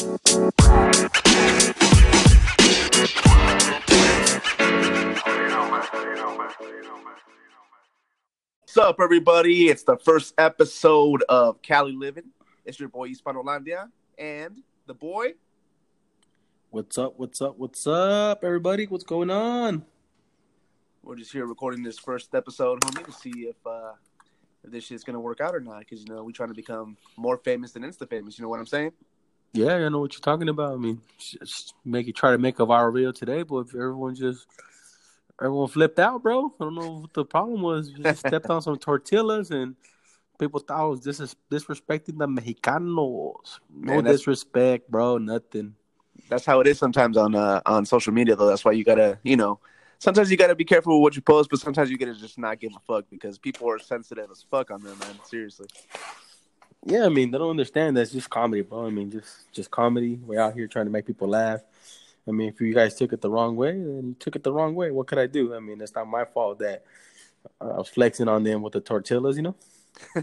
What's up, everybody? It's the first episode of Cali Living. It's your boy Hispanolandia and the boy. What's up? What's up? What's up, everybody? What's going on? We're just here recording this first episode, homie, to see if uh, if this shit's gonna work out or not. Because you know we're trying to become more famous than Insta famous. You know what I'm saying? Yeah, I know what you're talking about. I mean, just make it try to make a viral video today, but if everyone just everyone flipped out, bro. I don't know what the problem was. You just stepped on some tortillas and people thought it was dis- disrespecting the Mexicanos. No Man, disrespect, bro. Nothing. That's how it is sometimes on uh, on social media, though. That's why you gotta, you know, sometimes you gotta be careful with what you post, but sometimes you gotta just not give a fuck because people are sensitive as fuck on there, man. Seriously. Yeah, I mean, they don't understand that's just comedy, bro. I mean, just just comedy. We're out here trying to make people laugh. I mean, if you guys took it the wrong way, then you took it the wrong way. What could I do? I mean, it's not my fault that uh, I was flexing on them with the tortillas, you know.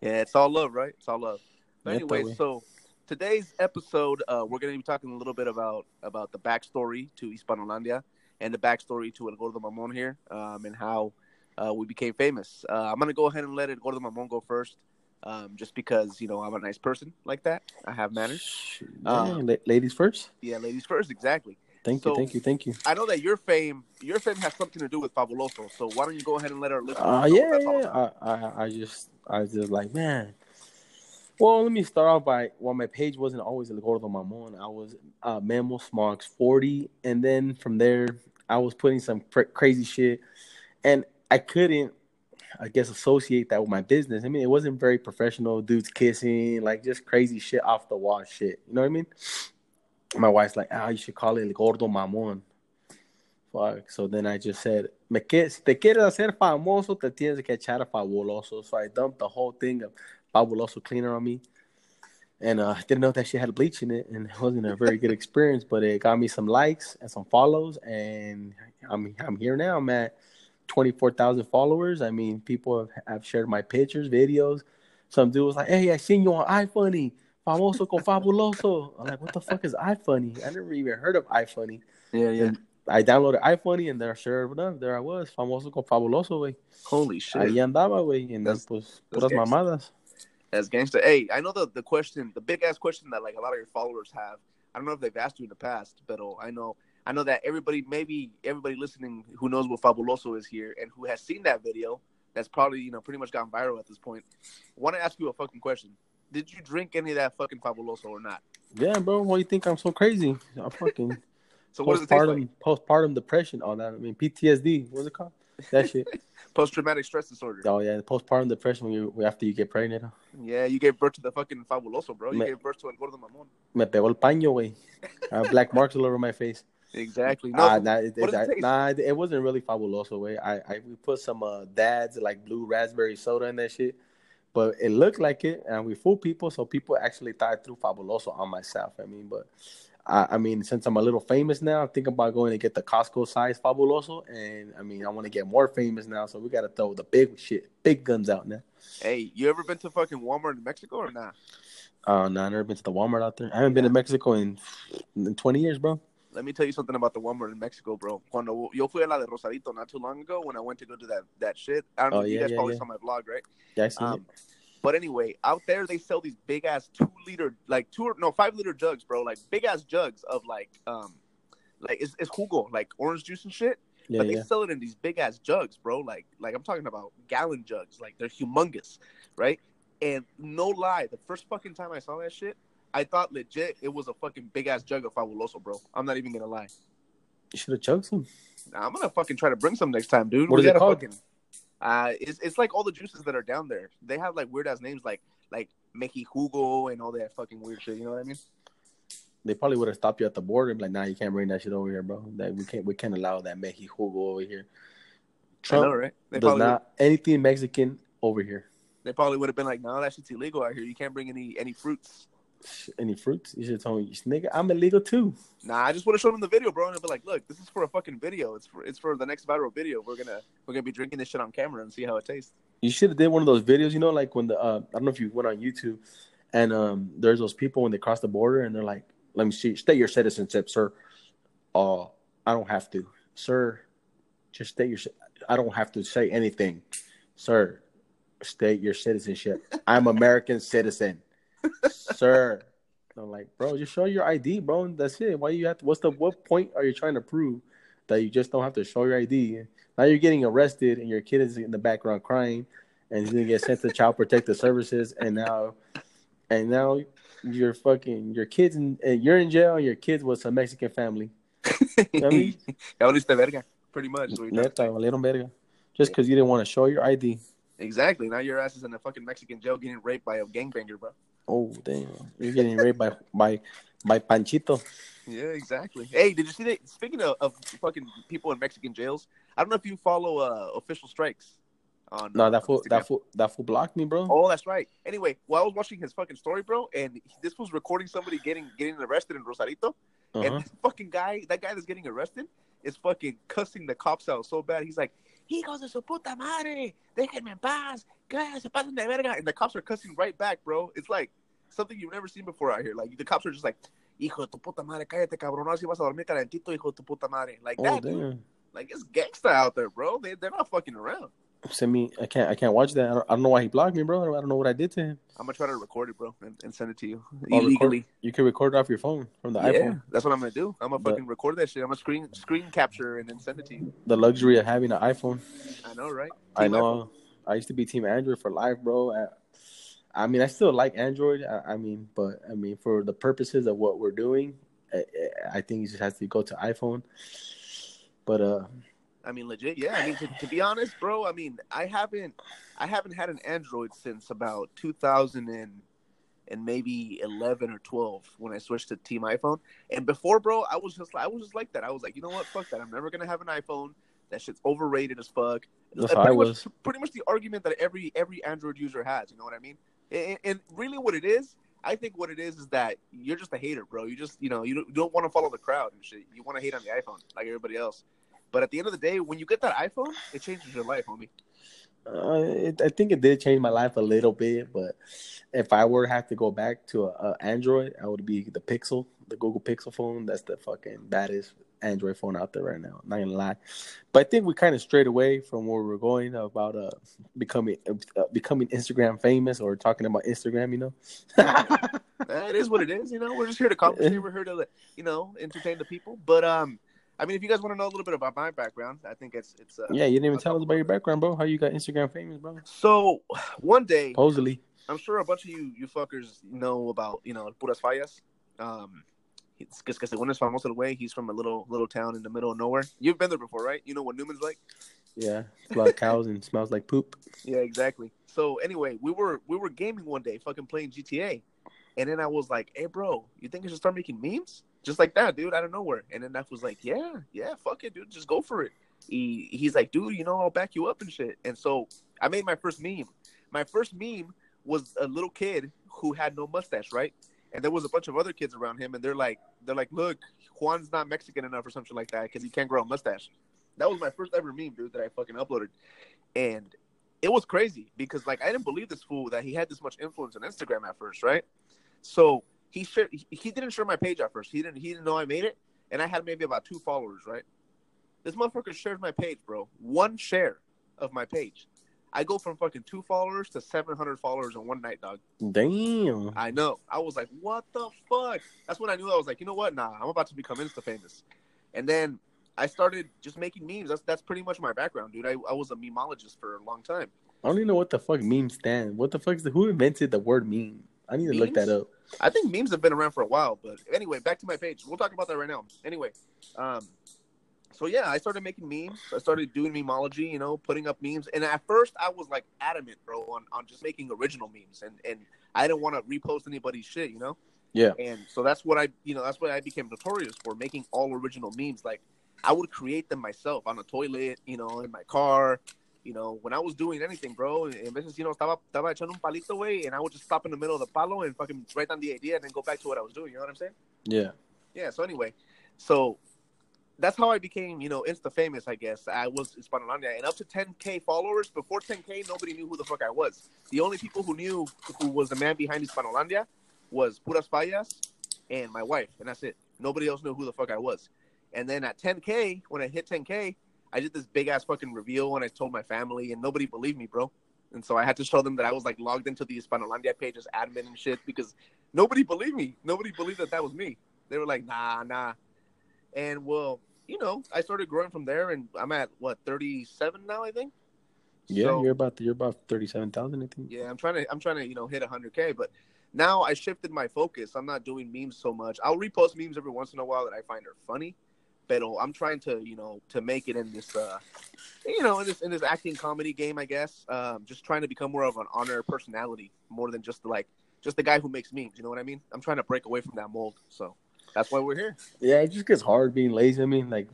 yeah, it's all love, right? It's all love. But anyway, so today's episode, uh, we're going to be talking a little bit about about the backstory to Hispanolandia and the backstory to El Gordo Mamon here, um, and how uh, we became famous. Uh, I'm going to go ahead and let El Gordo Mamon go first, um, just because you know I'm a nice person like that. I have manners. Yeah, Um, la- ladies first. Yeah, ladies first, exactly. Thank so- you, thank you, thank you. I know that your fame, your fame has something to do with Fabuloso. So why don't you go ahead and let our listeners Uh, yeah, what that's all yeah. I, I, I just, I just like, man. Well, let me start off by well, my page wasn't always El Gordo Mamon. I was uh, Memo Smogs forty, and then from there, I was putting some cra- crazy shit, and I couldn't, I guess associate that with my business. I mean, it wasn't very professional. Dudes kissing, like just crazy shit off the wall shit. You know what I mean? My wife's like, ah, you should call it gordo mamón. Fuck. So then I just said, me que, si te quieres hacer famoso, te tienes que echar a fabuloso. So I dumped the whole thing of fabuloso cleaner on me. And uh, I didn't know that she had bleach in it, and it wasn't a very good experience. But it got me some likes and some follows, and I'm I'm here now, man. 24,000 followers. I mean, people have, have shared my pictures, videos. Some dude was like, hey, I seen you on iFunny. Famoso con fabuloso. I'm like, what the fuck is iFunny? I never even heard of iFunny. Yeah, yeah. And I downloaded iFunny and there, sure enough, there I was. Famoso con fabuloso, way. Holy shit. Ahí andaba, güey. And that's, pues, puras gangster. mamadas. As gangster. Hey, I know the, the question, the big ass question that like a lot of your followers have. I don't know if they've asked you in the past, but I know – I know that everybody, maybe everybody listening who knows what Fabuloso is here and who has seen that video, that's probably you know pretty much gone viral at this point. Want to ask you a fucking question? Did you drink any of that fucking Fabuloso or not? Yeah, bro. Why you think I'm so crazy? I'm fucking So what does it taste postpartum like? postpartum depression. All that. I mean PTSD. What's it called? That shit. Post traumatic stress disorder. oh yeah, postpartum depression when you after you get pregnant. Yeah, you gave birth to the fucking Fabuloso, bro. You Me- gave birth to El Gordo Mamon. Me pegó el paño, güey. I have black marks all over my face. Exactly. No, Nah, nah, it, it it- nah, it- wasn't really fabuloso, way. I, I we put some uh, dads like blue raspberry soda in that shit, but it looked like it, and we fooled people, so people actually thought I threw fabuloso on myself. I mean, but I, I mean, since I'm a little famous now, I'm thinking about going to get the Costco size fabuloso, and I mean, I want to get more famous now, so we got to throw the big shit, big guns out now. hey, you ever been to fucking Walmart in Mexico or not? Uh, no, I never been to the Walmart out there. I haven't been to Mexico in, in 20 years, bro. Let me tell you something about the Walmart in Mexico, bro. Cuando yo fui a la de Rosarito not too long ago when I went to go do that that shit. I don't know Oh, if you guys yeah, probably yeah. saw my vlog, right? Yeah, I seen Um, but anyway, out there they sell these big ass two liter, like two or no five liter jugs, bro. Like big ass jugs of like um, like it's, it's jugo, like orange juice and shit. Yeah, but they yeah. sell it in these big ass jugs, bro. Like like I'm talking about gallon jugs, like they're humongous, right? And no lie, the first fucking time I saw that shit, I thought legit it was a fucking big ass jug of Fabuloso, bro. I'm not even gonna lie. You should have chugged some. Nah, I'm gonna fucking try to bring some next time, dude. What We is it called? Fucking, uh, it's it's like all the juices that are down there. They have like weird ass names, like like Meki Jugo and all that fucking weird shit. You know what I mean? they probably would have stopped you at the border and be like, nah, you can't bring that shit over here, bro. That we can't we can't allow that Mexican jugo over here. I know, Trump right? They does probably not anything Mexican over here. they probably would have been like, no, that shit's illegal out here. You can't bring any any fruits. Any fruits? You should have told me, nigga, I'm illegal too. Nah, I just would have shown them the video, bro, and I'd be like, look, this is for a fucking video. It's for it's for the next viral video. We're gonna we're gonna be drinking this shit on camera and see how it tastes. You should have did one of those videos, you know, like when the uh, I don't know if you went on YouTube And um, there's those people when they cross the border and they're like, "Let me see, state your citizenship, sir." Oh, uh, I don't have to, sir. Just state your. I don't have to say anything, sir. State your citizenship. I'm American citizen, sir. I'm like, bro, just show your ID, bro. That's it. Why you have to? What's the what point are you trying to prove that you just don't have to show your ID? Now you're getting arrested and your kid is in the background crying, and he's gonna get sent to child protective services, and now, and now you're fucking your kids and eh, you're in jail. and Your kids with some Mexican family. you know I mean, verga, pretty much. Verga. Just because you didn't want to show your ID. Exactly. Now your ass is in a fucking Mexican jail getting raped by a gangbanger, bro. Oh damn! You're getting raped by by by Panchito. Yeah, exactly. Hey, did you see that? Speaking of, of fucking people in Mexican jails, I don't know if you follow uh, official strikes. On, no, that fool, that fool, that fool blocked me, bro. Oh, that's right. Anyway, while I was watching his fucking story, bro, and this was recording somebody getting getting arrested in Rosarito, uh-huh. and this fucking guy, that guy that's getting arrested, is fucking cussing the cops out so bad. He's like, hijos de su puta madre, déjenme en paz, se pasen de verga. And the cops are cussing right back, bro. It's like something you've never seen before out here. Like the cops are just like, hijo de tu puta madre, cállate, cabrón, así vas a dormir calentito, hijo de tu puta madre. Like oh, that, dude. Like it's gangsta out there, bro. They they're not fucking around. Send me. I can't. I can't watch that. I don't, I don't know why he blocked me, bro. I don't know what I did to him. I'm gonna try to record it, bro, and, and send it to you oh, illegally. Record, you can record it off your phone from the yeah, iPhone. That's what I'm gonna do. I'm gonna fucking record that shit. I'm gonna screen screen capture and then send it to you. The luxury of having an iPhone. I know, right? Team I know. IPhone. I used to be Team Android for life, bro. I, I mean, I still like Android. I, I, mean, but I mean, for the purposes of what we're doing, I, I think it just has to go to iPhone. But uh, I mean, legit, yeah. I mean, to, to, be honest, bro, I mean, I haven't, I haven't had an Android since about 2000 and, and maybe 11 or 12 when I switched to Team iPhone. And before, bro, I was just, I was just like that. I was like, you know what, fuck that. I'm never gonna have an iPhone. That shit's overrated as fuck. That's pretty, much, pretty much the argument that every every Android user has. You know what I mean? And, and really, what it is, I think what it is is that you're just a hater, bro. You just, you know, you don't, you don't want to follow the crowd and shit. You want to hate on the iPhone like everybody else. But at the end of the day, when you get that iPhone, it changes your life, homie. Uh, it, I think it did change my life a little bit, but if I were to have to go back to a, a, Android, I would be the Pixel, the Google Pixel phone. That's the fucking baddest Android phone out there right now. Not gonna lie, but I think we kind of strayed away from where we're going about uh becoming uh, becoming Instagram famous or talking about Instagram. You know, it is what it is. You know, we're just here to conversate. We're here to you know entertain the people. But um, I mean, if you guys want to know a little bit about my background, I think it's it's. Uh, yeah, you didn't even tell us about your background, bro. How you got Instagram famous, bro? So one day, supposedly, I'm sure a bunch of you you fuckers know about you know puras fallas. Um, because que según es famoso the way, he's from a little little town in the middle of nowhere. You've been there before, right? You know what Newman's like. Yeah, a lot of cows and smells like poop. Yeah, exactly. So anyway, we were we were gaming one day, fucking playing GTA, and then I was like, "Hey, bro, you think I should start making memes?" Just like that, dude, out of nowhere. And then Neff was like, "Yeah, yeah, fuck it, dude, just go for it." He he's like, "Dude, you know, I'll back you up and shit." And so I made my first meme. My first meme was a little kid who had no mustache, right? And there was a bunch of other kids around him, and they're like, they're like, "Look, Juan's not Mexican enough or something like that because he can't grow a mustache." That was my first ever meme, dude, that I fucking uploaded, and it was crazy because like I didn't believe this fool that he had this much influence on Instagram at first, right? So he shared, he didn't share my page at first. He didn't he didn't know I made it, and I had maybe about two followers, right? This motherfucker shares my page, bro. One share of my page. I go from fucking two followers to seven hundred followers in one night, dog. Damn. I know. I was like, what the fuck? That's when I knew I was like, you know what? Nah, I'm about to become insta famous. And then I started just making memes. That's that's pretty much my background, dude. I, I was a memologist for a long time. I don't even know what the fuck memes stand. What the fuck is the who invented the word meme? I need to memes? look that up. I think memes have been around for a while, but anyway, back to my page. We'll talk about that right now. Anyway, um, so yeah, I started making memes. I started doing memology, you know, putting up memes. And at first, I was like adamant, bro, on, on just making original memes, and and I didn't want to repost anybody's shit, you know. Yeah. And so that's what I, you know, that's what I became notorious for making all original memes. Like I would create them myself on a toilet, you know, in my car, you know, when I was doing anything, bro. En veces, you know, estaba, estaba echando un palito, way, and I would just stop in the middle of the palo and fucking write down the idea and then go back to what I was doing. You know what I'm saying? Yeah. Yeah. So anyway, so that's how I became, you know, insta famous. I guess I was Hispanolandia, and up to 10k followers. Before 10k, nobody knew who the fuck I was. The only people who knew who was the man behind Hispanolandia was Puras Fallas and my wife, and that's it. Nobody else knew who the fuck I was. And then at 10k, when I hit 10k, I did this big ass fucking reveal, and I told my family, and nobody believed me, bro. And so I had to show them that I was like logged into the Hispanolandia page as admin and shit because nobody believed me. Nobody believed that that was me. They were like, nah, nah. And well, you know, I started growing from there, and I'm at what 37 now, I think. Yeah, So- you're about you're about thirty seven thousand, I think. Yeah, I'm trying to I'm trying to you know hit 100k, but now I shifted my focus. I'm not doing memes so much. I'll repost memes every once in a while that I find are funny, but I'm trying to you know to make it in this uh you know in this in this acting comedy game. I guess um, just trying to become more of an honor personality more than just like just the guy who makes memes. You know what I mean? I'm trying to break away from that mold. So that's why we're here. Yeah, it just gets hard being lazy. I mean, like,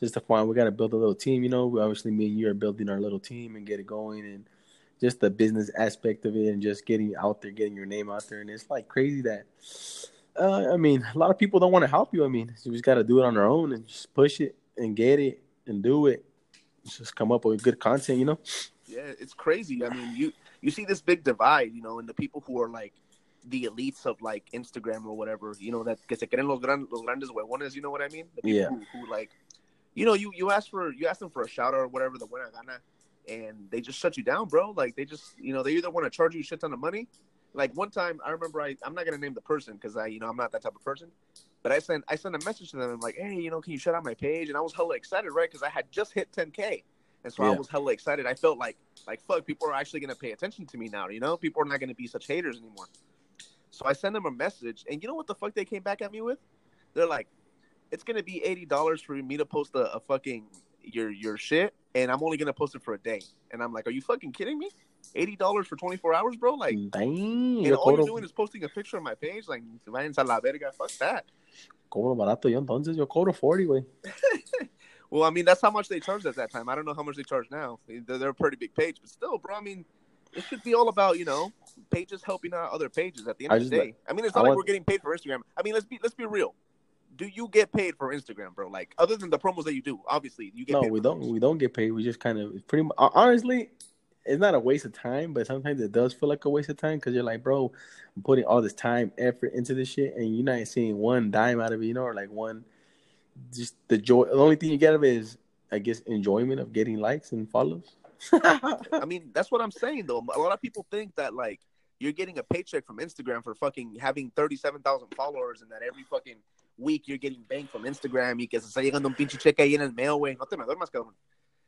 just to find we got to build a little team. You know, obviously, me and you are building our little team and get it going, and just the business aspect of it, and just getting out there, getting your name out there. And it's like crazy that, uh, I mean, a lot of people don't want to help you. I mean, you just got to do it on our own and just push it and get it and do it. Just come up with good content. You know. Yeah, it's crazy. I mean, you you see this big divide, you know, in the people who are like the elites of like Instagram or whatever, you know, that que se creen los, gran, los grandes huevones, you know what I mean? The people Yeah. who, who like, you know, you you ask for you ask them for a shout out or whatever, the buena gana, and they just shut you down, bro. Like they just, you know, they either want to charge you a shit ton of money. Like one time, I remember I I'm not gonna name the person because I, you know, I'm not that type of person. But I sent I sent a message to them. I'm like, hey, you know, can you shut out my page? And I was hella excited, right? Because I had just hit 10k, and so I was hella excited. I felt like like fuck, people are actually gonna pay attention to me now. You know, people are not gonna be such haters anymore. So I sent them a message, and you know what the fuck they came back at me with? They're like, it's gonna be eighty dollars for me to post a, a fucking your your shit, and I'm only gonna post it for a day. And I'm like, are you fucking kidding me? Eighty dollars for 24 hours, bro? Like, Dang, and all you're doing is posting a picture of my page. Like, vayan a la verga. Fuck that. cobro barato yo entonces, yo cobro 40, güey. Well, I mean, that's how much they charged at that time. I don't know how much they charge now. They're, they're a pretty big page, but still, bro. I mean, it should be all about you know pages helping out other pages. At the end I of the day, I mean, it's I not like want- we're getting paid for Instagram. I mean, let's be let's be real. Do you get paid for Instagram, bro? Like, other than the promos that you do, obviously you get. No, paid we don't. those. We don't get paid. We just kind of pretty. mu- uh, Honestly, it's not a waste of time, but sometimes it does feel like a waste of time because you're like, bro, I'm putting all this time, effort into this shit, and you're not seeing one dime out of it, you know, or like one. Just the joy. The only thing you get of it is, I guess, enjoyment of getting likes and follows. I mean, that's what I'm saying though. A lot of people think that like you're getting a paycheck from Instagram for fucking having 37,000 followers and that every fucking week you're getting bank from Instagram y que se está llegando un pinche cheque ahí en el mail, güey. No te me duermas, cabrón.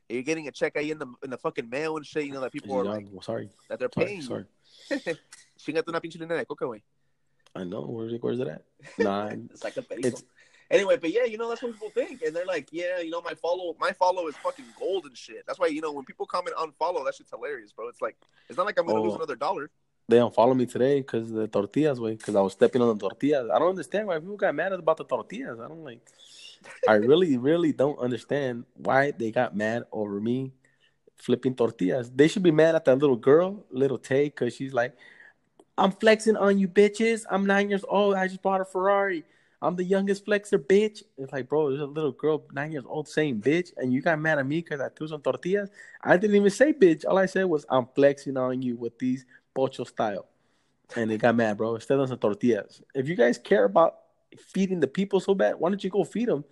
You're getting a check in the in the fucking mail and shit, you know, that people are like sorry, that they're sorry, paying sorry. Chingate una pinche línea de coca, güey. I know. Where's it? Where's it at? Nah, It's like a it's Anyway, but yeah, you know that's what people think, and they're like, yeah, you know, my follow, my follow is fucking gold and shit. That's why you know when people comment unfollow, that shit's hilarious, bro. It's like it's not like I'm gonna lose Oh. another dollar. they don't follow me today because the tortillas, way. Because I was stepping on the tortillas. I don't understand why people got mad at about the tortillas. I don't like. I really, really don't understand why they got mad over me flipping tortillas. They should be mad at that little girl, little Tay, because she's like, "I'm flexing on you, bitches. I'm nine years old. I just bought a Ferrari. I'm the youngest flexer, bitch." It's like, bro, there's a little girl nine years old saying "bitch," and you got mad at me because I threw some tortillas. I didn't even say "bitch." All I said was, "I'm flexing on you with these pocho style," and they got mad, bro. Instead of some tortillas. If you guys care about feeding the people so bad, why don't you go feed them?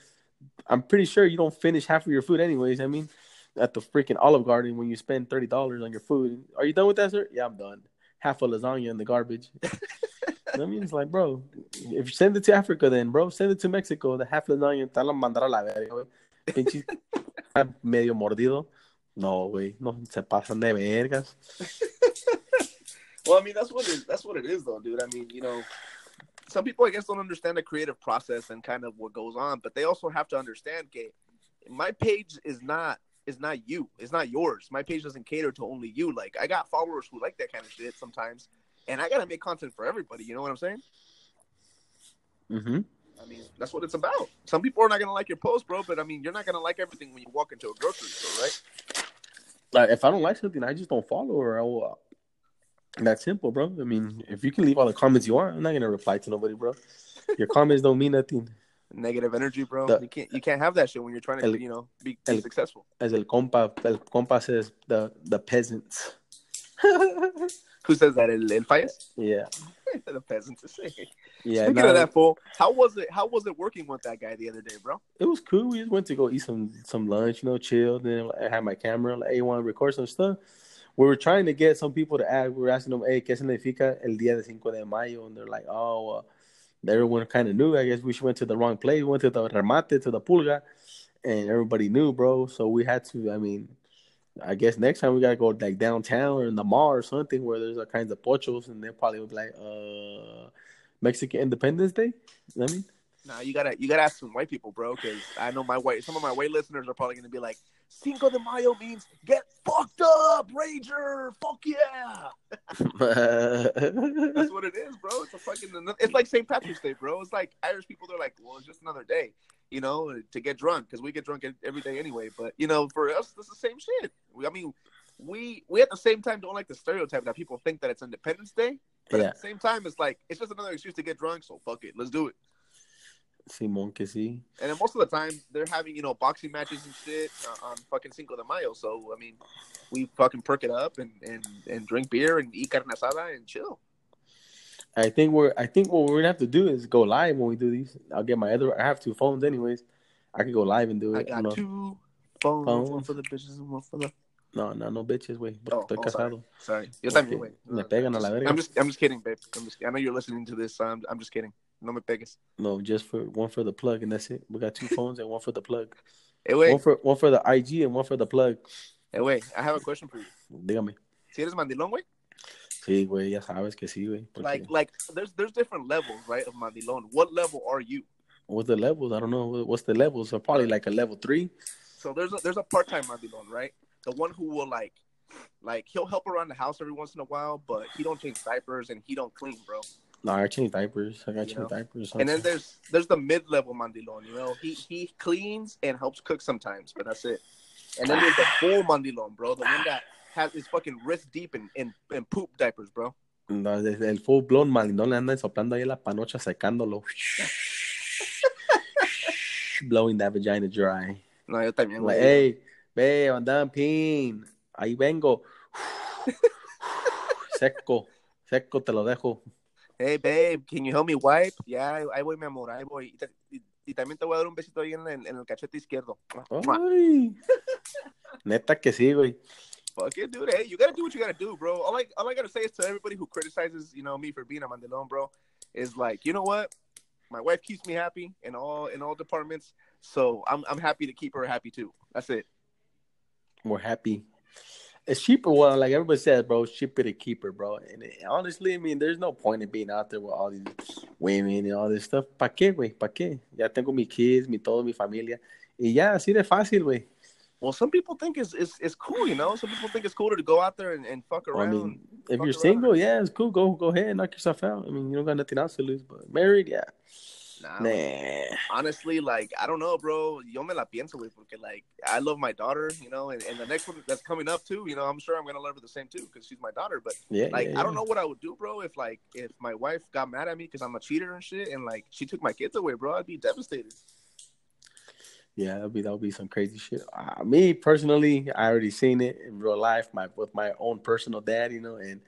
I'm pretty sure you don't finish half of your food anyways. I mean, at the freaking Olive Garden when you spend thirty dollars on your food. Are you done with that, sir? Yeah, I'm done. Half a lasagna in the garbage. I mean, it's like, bro, if you send it to Africa, then, bro, send it to Mexico. The half lasagna, te la mandar a la verga, medio mordido. No, güey, no se pasan de vergas. Well, I mean, that's what it, that's what it is, though, dude. I mean, you know, some people, I guess, don't understand the creative process and kind of what goes on, but they also have to understand, okay, my page is not is not you, it's not yours. My page doesn't cater to only you. Like, I got followers who like that kind of shit sometimes, and I gotta make content for everybody. You know what I'm saying? Mm-hmm. I mean, that's what it's about. Some people are not gonna like your post, bro, but I mean, you're not gonna like everything when you walk into a grocery store, right? Like, if I don't like something, I just don't follow her. I will, that's simple, bro. I mean, if you can leave all the comments you want, I'm not gonna reply to nobody, bro. Your comments don't mean nothing. Negative energy, bro. The- you can't you can't have that shit when you're trying to El- you know be, be el- successful. As el compa, el compa says, the the peasants. Who says that? El, el Fayez? yeah, the peasants. Say. Yeah. Speaking nah, of that fool, how was it? How was it working with that guy the other day, bro? it was cool. We just went to go eat some some lunch, you know, chill. Then I had my camera. Like, hey, want to record some stuff? We were trying to get some people to ask. We were asking them, hey, ¿qué significa el día de Cinco de Mayo? And they're like, oh, uh, everyone kind of knew. I guess we went to the wrong place. We went to the remate, to the pulga, and everybody knew, bro. So we had to. I mean, I guess next time we gotta go like downtown or in the mall or something where there's all kinds of pochos, and they'll probably be like, uh, Mexican Independence Day. You know I mean. Nah, you gotta you gotta ask some white people, bro, because I know my white some of my white listeners are probably gonna be like, Cinco de Mayo means get fucked up, Rager, fuck yeah. That's what it is, bro. It's a fucking it's like St. Patrick's Day, bro. It's like Irish people. They're like, well, it's just another day, you know, to get drunk because we get drunk every day anyway. But you know, for us, it's the same shit. We, I mean, we we at the same time don't like the stereotype that people think that it's Independence Day, but Yeah. at the same time, it's like it's just another excuse to get drunk. So fuck it, let's do it. Simon que sí. And then most of the time, they're having you know boxing matches and shit uh, on fucking Cinco de Mayo. So I mean, we fucking perk it up and and and drink beer and eat carne asada and chill. I think we're. I think what we're gonna have to do is go live when we do these. I'll get my other. I have two phones, anyways. I could go live and do it. I got no, two phones, Phones. one for the bitches and one for the. no, no, no bitches, güey. Oh, Estoy oh, sorry. casado. Sorry, yo Okay. también, güey. Me pegan a la verga. I'm just, I'm just kidding, babe. I'm just, I know you're listening to this. So I'm, I'm just kidding. No me pegues. No, just for one for the plug, and that's it. We got two phones and one for the plug. Hey, wait, One for one for the IG and one for the plug. hey, wait. I have a question for you. Dígame. Si eres mandilón, güey. Sí, güey, ya sabes que sí, güey. porque- Like, like, there's, there's different levels, right, of mandilón. What level are you? What's the levels? I don't know. What's the levels? So probably like a level three. So there's a, there's a part time mandilón, right? The one who will like, like he'll help around the house every once in a while, but he don't change diapers and he don't clean, bro. No, I changed diapers. I got You know? diapers. And then there's there's the mid level mandilón, you know. He he cleans and helps cook sometimes, but that's it. And then there's the full mandilón, bro, the one that has his fucking wrist deep in, in, in poop diapers, bro. No, el full blown malindón le andan soplando ahí la panocha secándolo. Blowing that vagina dry. No, yo también, Like, hey, babe, I'm done peeing. Ahí vengo. Seco, seco te lo dejo. Hey, babe, can you help me wipe? Ya, ahí voy, mi amor, ahí voy. Y, te- y- y también te voy a dar un besito ahí en, el- en el cachete izquierdo. Ay. Neta que sí, güey. Fuck it, dude. Hey, you gotta do what you gotta do, bro. All I all I gotta say is to everybody who criticizes, you know, me for being a mandilón, bro, is like, you know what? My wife keeps me happy in all in all departments, so I'm I'm happy to keep her happy too. That's it. We're happy. It's cheaper. Well, like everybody says, bro, it's cheaper to keep her, bro. And it- honestly, I mean, there's no point in being out there with all these women and all this stuff. ¿Pa qué, güey? ¿Pa qué? Ya tengo mi kids, mi todo, mi familia. Y ya, así de fácil, güey. Well, some people think it's, it's it's cool, you know. Some people think it's cooler to go out there and, and fuck Well, I mean, if you're around. single, yeah, it's cool. Go go ahead, knock yourself out. I mean, you don't got nothing else to lose. But married, yeah, Nah, nah. honestly, like I don't know, bro. Yo me la pienso, güey, porque like I love my daughter, you know, and, and the next one that's coming up too, you know, I'm sure I'm gonna love her the same too because she's my daughter. But Yeah, like yeah, I don't know what I would do, bro, if like if my wife got mad at me because I'm a cheater and shit, and like she took my kids away, bro. I'd be devastated. Yeah, that'd be that would be some crazy shit. Uh, me personally, I already seen it in real life, my with my own personal dad, you know, and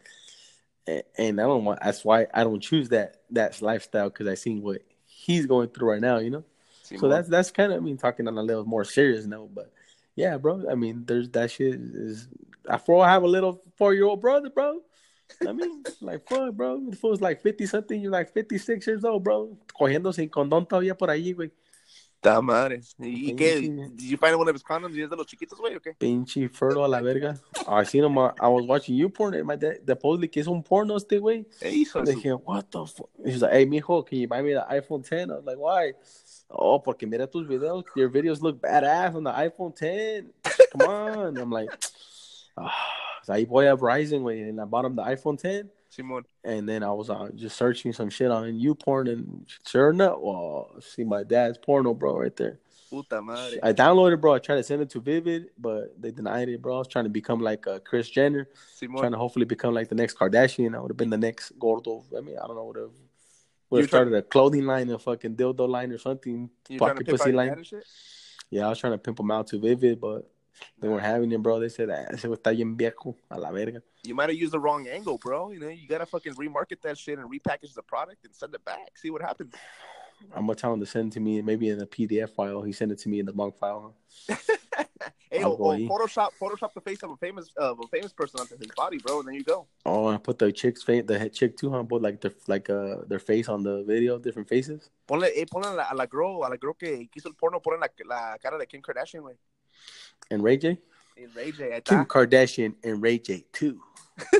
and, and I don't want. That's why I don't choose that that lifestyle because I seen what he's going through right now, you know. So that's that's kind of I mean talking on a little more serious note, but yeah, bro. I mean, there's that shit is. After all, I have a little four year old brother, bro. I mean, like fuck, bro. The fool's like fifty something. You're like fifty six years old, bro. Cogiendo sin condón todavía por ahí, güey. Da madres. ¿Y, y qué? Did you find one of his condoms y es de los chiquitos, güey, o qué? Pinche fertile a la verga. I seen him. I was watching you porn. And my dad supposedly que es un porno este güey. Eh, hijo And de they su- hear, what the fuck? He's like, hey, mijo, can you buy me the iPhone 10? I was like, why? Oh, porque mira tus videos. Your videos look badass on the iPhone 10. Come on. I'm like, ah. So ahí voy a Verizon, güey, and I bought him the iPhone 10. And then I was uh, just searching some shit on YouPorn, and sure enough, well, see my dad's porno, bro, right there. Puta madre. I downloaded, bro. I tried to send it to Vivid, but they denied it, bro. I was trying to become like uh, Kris Jenner, trying to hopefully become like the next Kardashian. I would have been the next Gordo. I mean, I don't know, what. have Would have started a clothing line, a fucking dildo line, or something. You trying Pocket pussy line. dad and shit? Yeah, I was trying to pimp them out to Vivid, but they weren't having it, bro. They said, ese está bien viejo, a la verga. You might have used the wrong angle, bro. You know, you gotta fucking remarket that shit and repackage the product and send it back. See what happens. I'm gonna tell him to send it to me, maybe in a PDF file. He sent it to me in the bunk file. hey, Oh, oh. Photoshop, Photoshop the face of a famous, of a famous person onto his body, bro, and there you go. Oh, and I put the chick's face, the head chick too, huh? Put like their like uh their face on the video, different faces. Ponle, eh, ponle a la, a la girl, a la girl que quiso el porno, ponle la, la cara de Kim Kardashian, güey. And Ray J, En Ray J, ahí Kim está. Kardashian, and Ray J too.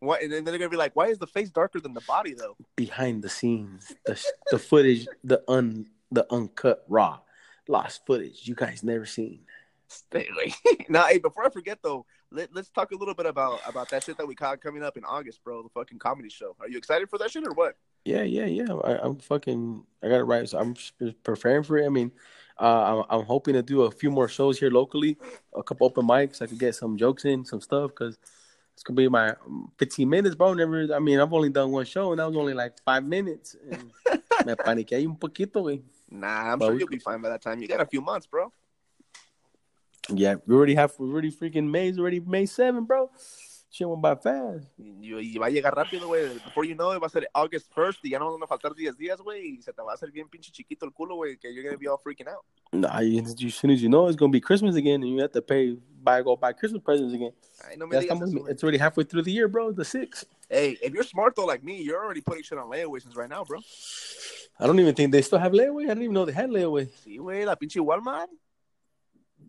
What? And then they're gonna be like, why is the face darker than the body, though? Behind the scenes, the the footage, the un the uncut raw, lost footage you guys never seen. Stay away. now, hey, before I forget though, let, let's talk a little bit about about that shit that we caught coming up in August, bro. The fucking comedy show. Are you excited for that shit or what? Yeah, yeah, yeah. I, I'm fucking. I got it right. So I'm preparing for it. I mean, uh, I'm, I'm hoping to do a few more shows here locally, a couple open mics. I could get some jokes in, some stuff, because it's gonna be my um, 15 minutes, bro. Never. I mean, I've only done one show, and that was only like five minutes. And me paniqué un poquito, güey. Nah, I'm But sure you'll be fine by that time. You got a few months, bro. Yeah, we already have. We already freaking May's already May 7, bro. Shit went by fast. Y, y va a llegar rápido, güey. Before you know it, va a ser August 1st y ya no van a faltar 10 días, güey. Y se te va a hacer bien pinche chiquito el culo, güey. Que you're gonna be all freaking out. Nah, you, as soon as you know it's gonna be Christmas again, and you have to pay buy go buy Christmas presents again. Ay, no me Ya digas eso, it's already halfway through the year, bro. The sixth. Hey, if you're smart though, like me, you're already putting shit on layaway since right now, bro. I don't even think they still have layaway. I didn't even know they had layaway. Sí, güey, la pinche Walmart.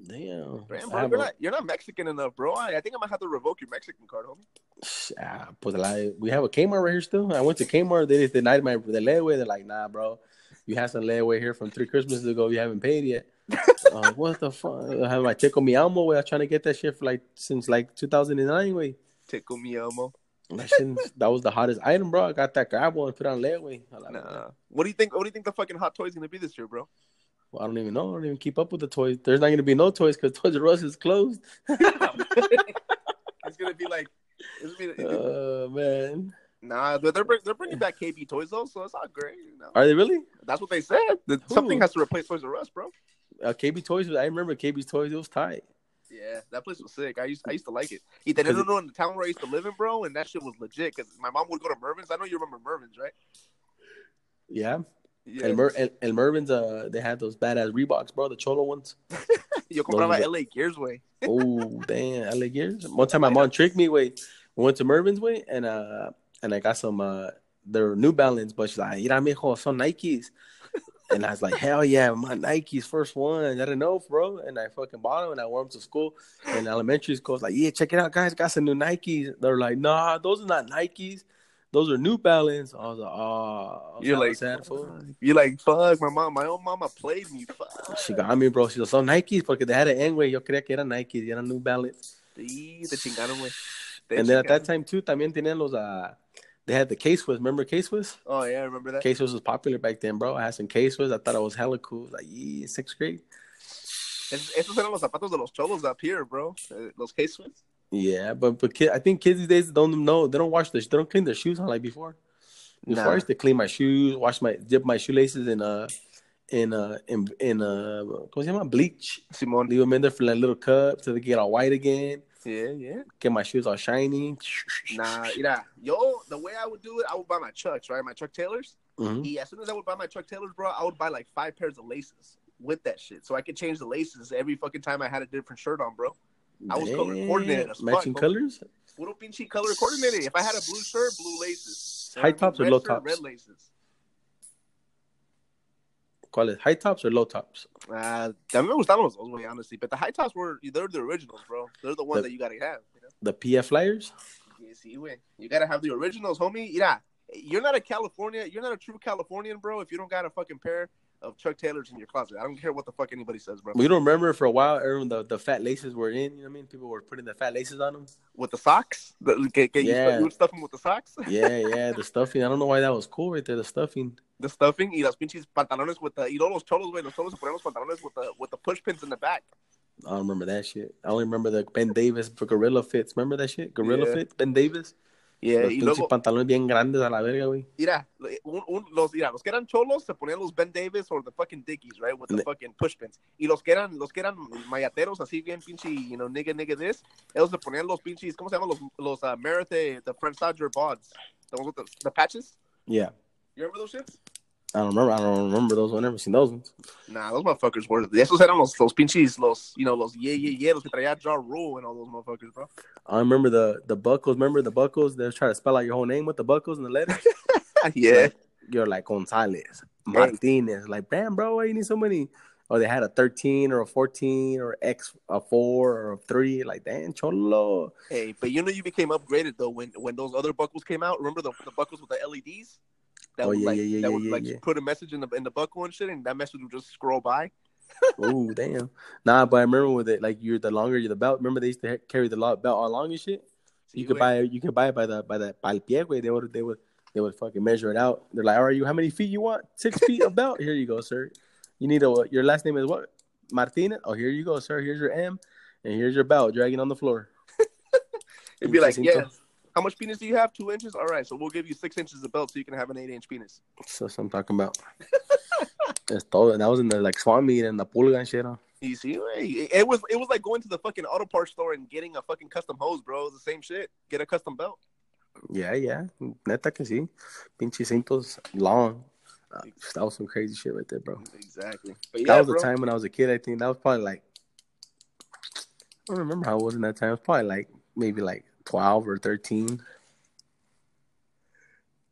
Damn. Damn, bro, you're a- not, you're not Mexican enough, bro. I, I think I might have to revoke your Mexican card, homie. Ah, pues la, we have a Kmart right here still. I went to Kmart. They just denied my the layaway. They're like, nah, bro. You had some layaway here from three Christmases ago. You haven't paid yet. I'm what the fuck? I have my Checo Mi Amo. Way. I'm trying to get that shit for like since like 2009. Way. Tickle me, Elmo. That, shit, that was the hottest item, bro. I got that grab one and put on layaway. Like, Nah. What do you think? What do you think the fucking hot toy is gonna be this year, bro? Well, I don't even know. I don't even keep up with the toys. There's not going to be no toys because Toys R Us is closed. It's gonna be like, it's gonna be, Oh man, nah. But they're they're bringing back KB toys though, so it's all great. You know? are they really? That's what they said. That Something has to replace Toys R Us, bro. Uh, KB Toys. I remember KB's Toys. It was tight. Yeah, that place was sick. I used I used to like it. Y tener uno in the town where I used to live in, bro, and that shit was legit. Cause my mom would go to Mervyn's. I know you remember Mervyn's, right? Yeah. Yeah. El, Mer- El, El Mervyn's, uh, they had those badass Reeboks, bro, the Cholo ones. Yo compraba LA Gears, way. Oh, damn, LA Gears. One time my mom tricked me, wait, we went to Mervyn's, way, and uh, and I got some, uh, their New Balance, but she's like, you mira, mijo, son Nikes. And I was like, hell yeah, my Nikes, first one. I didn't know, bro. And I fucking bought them and I wore them to school. And elementary school was like, yeah, check it out, guys. Got some new Nikes. They're like, nah, those are not Nikes. Those are New Balance. I was like, oh, You're like, sad fool. You're like, fuck, my mom, my own mama played me. Fuck. She got me, bro. She was son Nikes porque they had an N, güey. Yo creía que eran Nikes y eran New Balance. Sí, te chingaron, güey. And then at that time too, también tenían los uh, they had the K Swiss. Remember K Swiss? Oh yeah, I remember that. K Swiss was popular back then, bro. I had some K Swiss. I thought it was hella cool. Like, yeah, sixth grade. Es- Esos eran los zapatos de los cholos up here, bro. Eh, Los K-Swiss. Yeah, but but kid, I think kids these days don't know. They don't wash the. They don't clean their shoes on like before. Before Nah. I used to clean my shoes, wash my dip my shoelaces in uh in uh in in uh ¿cómo se llama? bleach. Simón. Leave them in there for like little cups so they get all white again. Yeah, yeah. Get my shoes all shiny. Nah, mira, yo, the way I would do it, I would buy my Chucks, right? My Chuck Taylors. Mhm. Y as soon as I would buy my Chuck Taylors, bro, I would buy like five pairs of laces with that shit. So I could change the laces every fucking time I had a different shirt on, bro. I was color coordinated fuck, Matching bro. colors. Puro pinche color coordinated. If I had a blue shirt, blue laces. High tops or low shirt, tops? Red laces. Call it high tops or low tops. Uh, a mí me gustaban los dos, honestly. But the high tops were, they're the originals, bro. They're the ones The- that you gotta have, you know? The PF Flyers. Yeah, see, güey. You gotta have the originals, homie. Mira, you're not a California, you're not a true Californian, bro, if you don't got a fucking pair of Chuck Taylors in your closet. I don't care what the fuck anybody says, bro. We don't remember for a while. Everyone, the, the fat laces were in. You know what I mean? People were putting the fat laces on them. With the socks? The, que you, Yeah. you would stuff them with the socks? Yeah, yeah. The stuffing. I don't know why that was cool right there. The stuffing. the stuffing y los pinches pantalones with the, y luego los cholos, güey, los cholos se los pantalones with the, with the push pins in the back. I don't remember that shit. I only remember the Ben Davis for Gorilla Fits. Remember that shit? Gorilla Yeah. Fit. Ben Davis. Yeah, los y pinches luego, pantalones bien grandes a la verga, güey. mira, un, un, los, mira, los que eran cholos se ponían los Ben Davis or the fucking Dickies, right, with the fucking push pins. Y los que eran, los que eran mayateros, así bien pinche, you know, nigga, nigga this, ellos se ponían los pinches, ¿cómo se llaman? Los, los uh, Meredith, the French Dodger Bods. The the, the patches? Yeah. You remember those shits? I don't remember. I don't remember those. I never seen those ones. Nah, those motherfuckers were, esos eran los, los pinches, los, you know, los yeah, yeah, yeah, los que traía Ja Rule and all those motherfuckers, bro. I remember the the buckles. Remember the buckles? They was trying to spell out your whole name with the buckles and the letters. yeah. Like, you're like Gonzalez, Martinez. Like, damn, bro, why you need so many? Or they had a 13 or a 14 or X a four or a three. Like, damn, cholo. Hey, but you know you became upgraded though when when those other buckles came out. Remember the, the buckles with the LEDs? That Oh, would yeah, like yeah, yeah, that yeah, would yeah, like yeah. put a message in the in the buckle and shit, and that message would just scroll by. oh damn. Nah, but I remember with it, like you're the longer you're the belt. Remember they used to carry the belt all along and shit. You could buy you could buy it by the by the by pie. They would they would they would fucking measure it out. They're like, all right, you how many feet you want? Six feet of belt. Here you go, sir. You need a your last name is what? Martinez. Oh, here you go, sir. Here's your M, and here's your belt. Dragging on the floor. It'd be like, yeah. How much penis do you have? Two inches. All right, so we'll give you six inches of belt so you can have an eight inch penis. So that's what I'm talking about. That's todo. And that was in the like swap meet and the pulga and shit. Huh? You see, it was it was like going to the fucking auto parts store and getting a fucking custom hose, bro. It was the same shit. Get a custom belt. Yeah, yeah. Neta que sí. Pinche cintos long. Uh, that was some crazy shit right there, bro. Exactly. That was bro. the time when I was a kid. I think that was probably like I don't remember how it was in that time. It was probably like maybe like twelve or thirteen.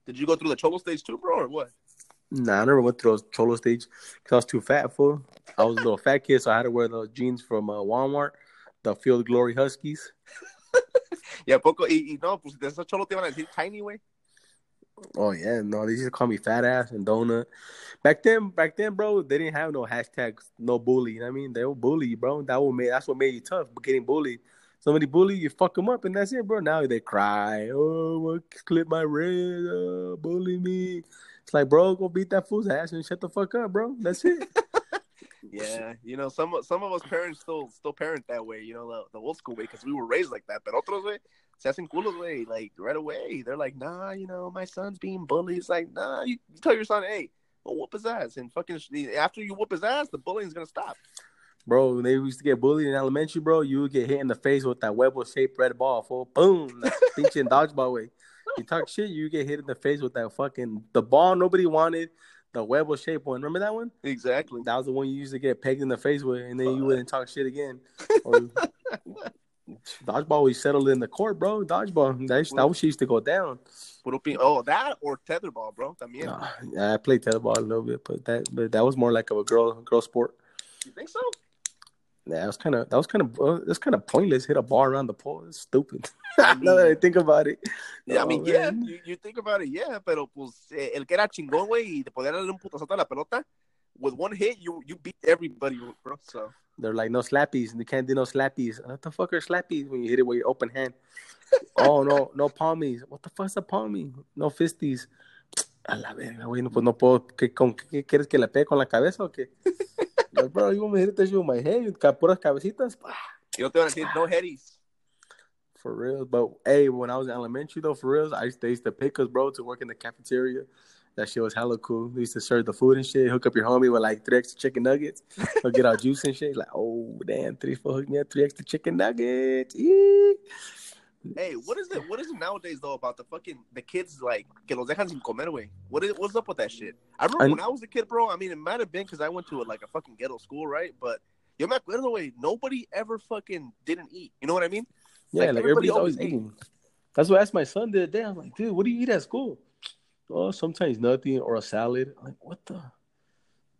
Did you go through the cholo stage too, bro, or what? Nah, I never went through those cholo stage because I was too fat for. I was a little fat kid, so I had to wear those jeans from uh, Walmart, the Faded Glory Huskies. Y a poco, y, y no, pues de esos cholos te iban a decir tiny, way. Oh yeah, no, they used to call me fat ass and donut. Back then, back then, bro, they didn't have no hashtags, no bully. You know what I mean, they would bully bro. That would make that's what made you tough. But getting bullied, somebody bully you, fuck them up, and that's it, bro. Now they cry, oh, what clip my red, uh, bully me. It's like, bro, go beat that fool's ass and shut the fuck up, bro. That's it. Yeah, you know, some some of us parents still still parent that way, you know, the, the old school way, because we were raised like that. But otros, way, se hacen culos, way, like right away. They're like, nah, you know, my son's being bullied. It's like, nah, you, you tell your son, hey, well, whoop his ass, and fucking after you whoop his ass, the bullying's gonna stop. Bro, when they used to get bullied in elementary, bro, you would get hit in the face with that Webber shaped red ball, fool. Boom. In dodgeball way. You talk shit, you get hit in the face with that fucking the ball nobody wanted, the Webber shaped one. Remember that one? Exactly. That was the one you used to get pegged in the face with, and then you wouldn't talk shit again. Or, dodgeball we settled in the court, bro. Dodgeball. That, that was used to go down. Oh, that or tetherball, bro. También. Nah, yeah, I played tetherball a little bit, but that but that was more like a girl girl sport. You think so? Yeah, that was kind of that was kind of uh, that's kind of pointless. Hit a bar around the pole. It's stupid. I now that I think about it. Yeah, I Oh, mean, yeah, you, you think about it, yeah, pero pues eh, el que era chingón, güey, y te podía darle un putazote a la pelota, with one hit, you you beat everybody, bro. So They're like no slappies. You can't do no slappies. What the fuck are slappies when you hit it with your open hand? oh no, no palmies. What the fuck's a palmy? No fisties. A la verga, güey. No, pues no puedo. ¿Qué, con, qué, quieres que le pegue con la cabeza o qué? like, bro, you want me to hit this shit with my head? Ca- Puras cabecitas? you no te van a decir no headies. For real. But hey, when I was in elementary though, for real, I used, they used to pick us, bro, to work in the cafeteria. That shit was hella cool. They used to serve the food and shit. Hook up your homie with like three extra chicken nuggets. He'll get our juice and shit. Like, oh damn, three four hook me up three extra chicken nuggets. Eek. Hey, what is it? What is it nowadays though about the fucking the kids like que los dejan sin comer, güey? What is what's up with that shit? I remember I- when I was a kid, bro. I mean, it might have been because I went to a, like a fucking ghetto school, right? But yo me acuerdo, way nobody ever fucking didn't eat. You know what I mean? Yeah, Like, like, everybody everybody's always ate. eating. That's what I asked my son the other day. I'm like, dude, what do you eat at school? Oh, sometimes nothing or a salad. I'm like, what the?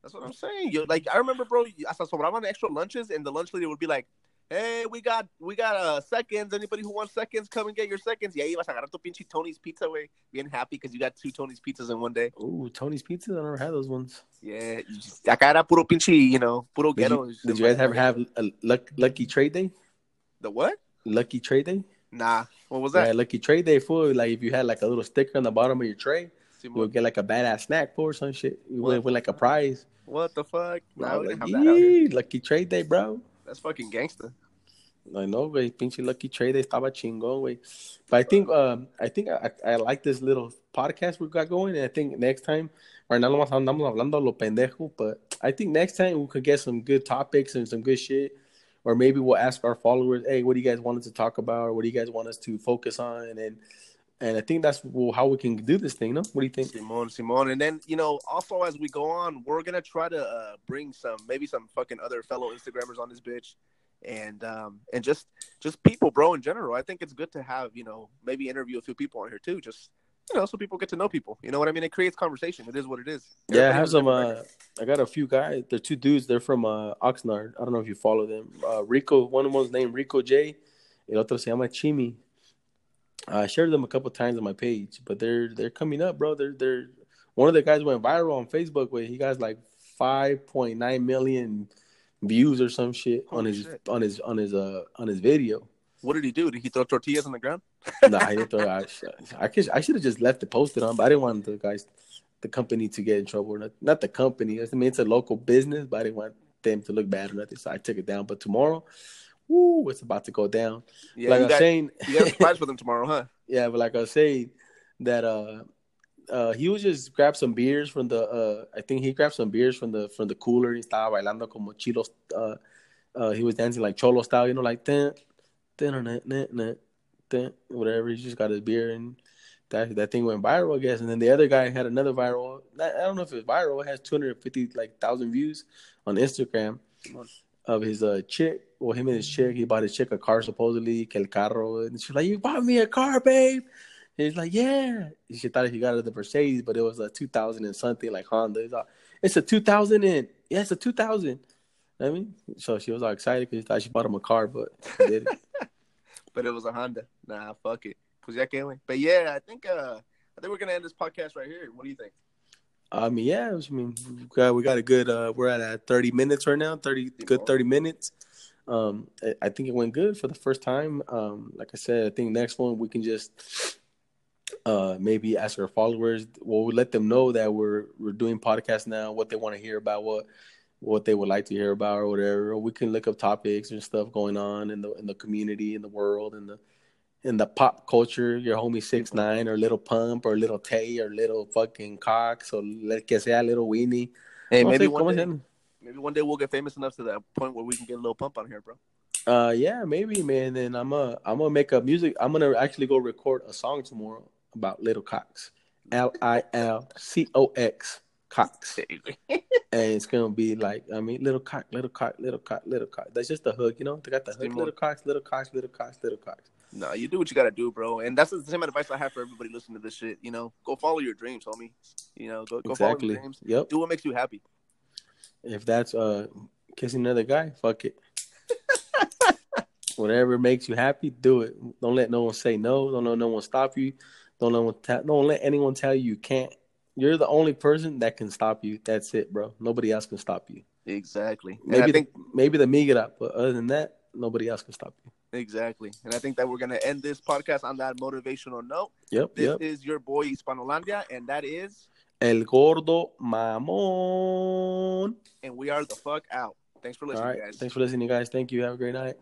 That's what I'm saying. Yo, like I remember, bro. I Hasta sobraban extra lunches, and the lunch lady would be like, "Hey, we got we got uh seconds. Anybody who wants seconds, come and get your seconds." Y ahí vas a agarrar tu pinche Tony's pizza, way. Being happy because you got two Tony's pizzas in one day. Ooh, Tony's Pizza. I never had those ones. Yeah, you just, acá era puro pinche, you know, puro Did ghetto. you, did you guys ever have a luck, lucky trade day? the what? Lucky trade day? Nah, what was Yeah, that? lucky trade day fool. Like if you had like a little sticker on the bottom of your tray, you would get like a badass snack for or some shit. You would win like a prize. What the fuck? Nah, I like, have that out here. Lucky trade day, bro. That's fucking gangster. I know, güey. Pinche Lucky Trade estaba chingón, güey. But I think, um, I think I, I like this little podcast we got going. And I think next time, right now nomás andamos hablando lo pendejo, but I think next time we could get some good topics and some good shit. Or maybe we'll ask our followers, hey, what do you guys want us to talk about? Or what do you guys want us to focus on? And and I think that's how we can do this thing. No, what do you think, Simon? Simon, and then you know, also as we go on, we're gonna try to uh, bring some, maybe some fucking other fellow Instagrammers on this bitch, and um, and just just people, bro, in general. I think it's good to have you know maybe interview a few people on here too, just you know, so people get to know people. You know what I mean? It creates conversation. It is what it is. Yeah, I have some. Uh, I got a few guys. They're two dudes. They're from uh, Oxnard. I don't know if you follow them. Uh, Rico, one of them's named Rico J. El otro se llama Chimi. I shared them a couple times on my page, but they're they're coming up, bro. They're they're one of the guys went viral on Facebook where he got like five point nine million views or some shit Holy on his shit. on his on his uh on his video. What did he do? Did he throw tortillas on the ground? nah, I didn't throw. I, I, I should have just left it posted on, but I didn't want the guys, the company to get in trouble. Not, not the company. I mean, it's a local business, but I didn't want them to look bad or nothing. So I took it down. But tomorrow, woo, it's about to go down. Yeah, like I was saying, you got a surprise for them tomorrow, huh? Yeah, but like I was saying, that uh, uh, he was just grab some beers from the. Uh, I think he grabbed some beers from the from the cooler. He estaba bailando como chilos. Uh, uh, he was dancing like cholo style, you know, like ten, ten, ten, ten, whatever. He just got his beer and that that thing went viral, I guess. And then the other guy had another viral. I don't know if it's viral. It has two hundred fifty like thousand views on Instagram of his uh chick. Well, him and his chick, he bought his chick a car supposedly, que el carro, and she's like, "You bought me a car, babe." And he's like, "Yeah." She thought he got it the Mercedes, but it was a two thousand and something like Honda. It's, it's a two thousand and yeah, it's a two thousand. I mean, so she was all excited because she thought she bought him a car, but did but it was a Honda. Nah, fuck it. Cause ya que But yeah, I think uh I think we're gonna end this podcast right here. What do you think? I mean, yeah. I mean, we got, we got a good. Uh, we're at uh, thirty minutes right now. Thirty good thirty minutes. Um, I, think it went good for the first time. Um, like I said, I think next one we can just uh maybe ask our followers. Well, we let them know that we're we're doing podcasts now. What they want to hear about. What what they would like to hear about or whatever. Or we can look up topics and stuff going on in the in the community, in the world, in the in the pop culture, your homie six nine or Lil Pump or Lil Tay or little fucking Cox or let que sea little Weenie. Hey, maybe one day, maybe one day we'll get famous enough to that point where we can get a Lil Pump on here, bro. Uh, yeah, maybe, man. Then I'm gonna I'm gonna make a music. I'm gonna actually go record a song tomorrow about Little Cox, L I L C O X Cox, and it's gonna be like I mean, little cock, little cock, little cock, little cock. That's just the hook, you know. They got the hook, little Cox, little Cox, little Cox, little Cox. No, you do what you gotta do, bro. And that's the same advice I have for everybody listening to this shit. You know, go follow your dreams, homie. You know, go, go exactly. follow your dreams. Yep. Do what makes you happy. If that's uh kissing another guy, fuck it. Whatever makes you happy, do it. Don't let no one say no. Don't let no one stop you. Don't let one ta- don't let anyone tell you you can't. You're the only person that can stop you. That's it, bro. Nobody else can stop you. Exactly. maybe think, the, maybe the migra, but other than that, nobody else can stop you. Exactly. And I think that we're gonna end this podcast on that motivational note. Yep. This yep. is your boy Hispanolandia, and that is El Gordo Mamon. And we are the fuck out. Thanks for listening, guys. Thanks for listening, guys. Thank you. Have a great night.